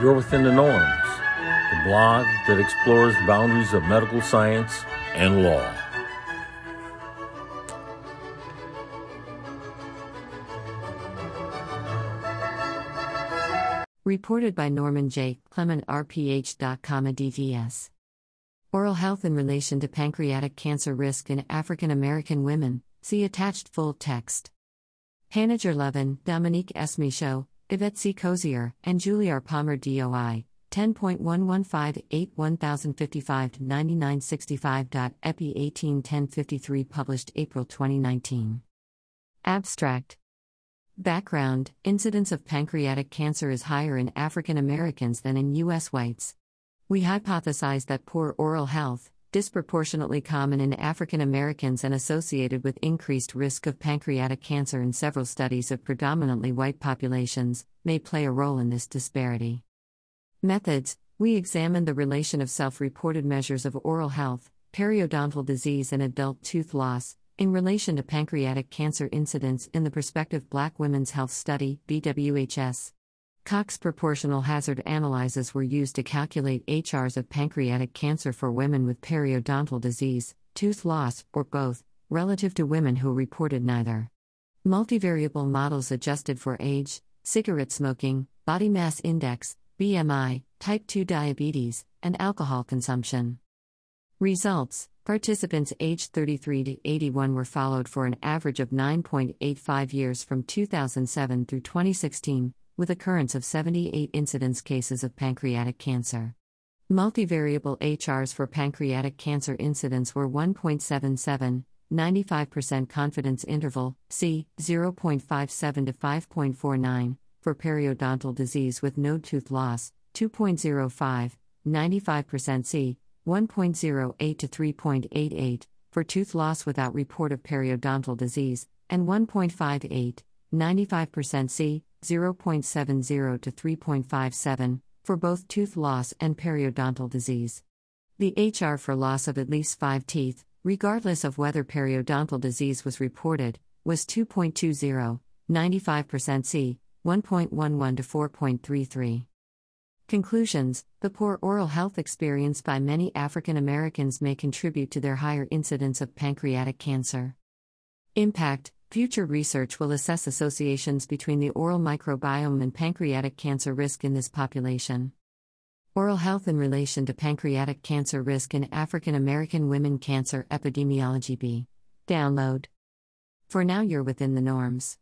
You're Within the Norms, the blog that explores the boundaries of medical science and law. Reported by Norman J. Clement, RPH.com, DVS. Oral health in relation to pancreatic cancer risk in African American women. See attached full text. Hanna Gerlovin, Dominique S. Michaud, Yvette C. Cozier, and Julie R. Palmer DOI. 10.1158 1055 9965. EPI 181053 published April 2019. Abstract Background Incidence of pancreatic cancer is higher in African Americans than in U.S. whites. We hypothesize that poor oral health, disproportionately common in African Americans and associated with increased risk of pancreatic cancer in several studies of predominantly white populations, may play a role in this disparity. Methods We examined the relation of self reported measures of oral health, periodontal disease, and adult tooth loss, in relation to pancreatic cancer incidence in the prospective Black Women's Health Study, BWHS. Cox proportional hazard analyses were used to calculate HRs of pancreatic cancer for women with periodontal disease, tooth loss, or both, relative to women who reported neither. Multivariable models adjusted for age, cigarette smoking, body mass index, BMI, type 2 diabetes, and alcohol consumption. Results Participants aged 33 to 81 were followed for an average of 9.85 years from 2007 through 2016, with occurrence of 78 incidence cases of pancreatic cancer. Multivariable HRs for pancreatic cancer incidence were 1.77, 95% confidence interval, C, 0.57 to 5.49, for periodontal disease with no tooth loss, 2.05, 95% C, 1.08 to 3.88, for tooth loss without report of periodontal disease, and 1.58, 95% C, 0.70 to 3.57, for both tooth loss and periodontal disease. The HR for loss of at least five teeth, regardless of whether periodontal disease was reported, was 2.20, 95% C, 1.11 to 4.33. Conclusions The poor oral health experienced by many African Americans may contribute to their higher incidence of pancreatic cancer. Impact Future research will assess associations between the oral microbiome and pancreatic cancer risk in this population. Oral health in relation to pancreatic cancer risk in African American women cancer epidemiology B. Download. For now, you're within the norms.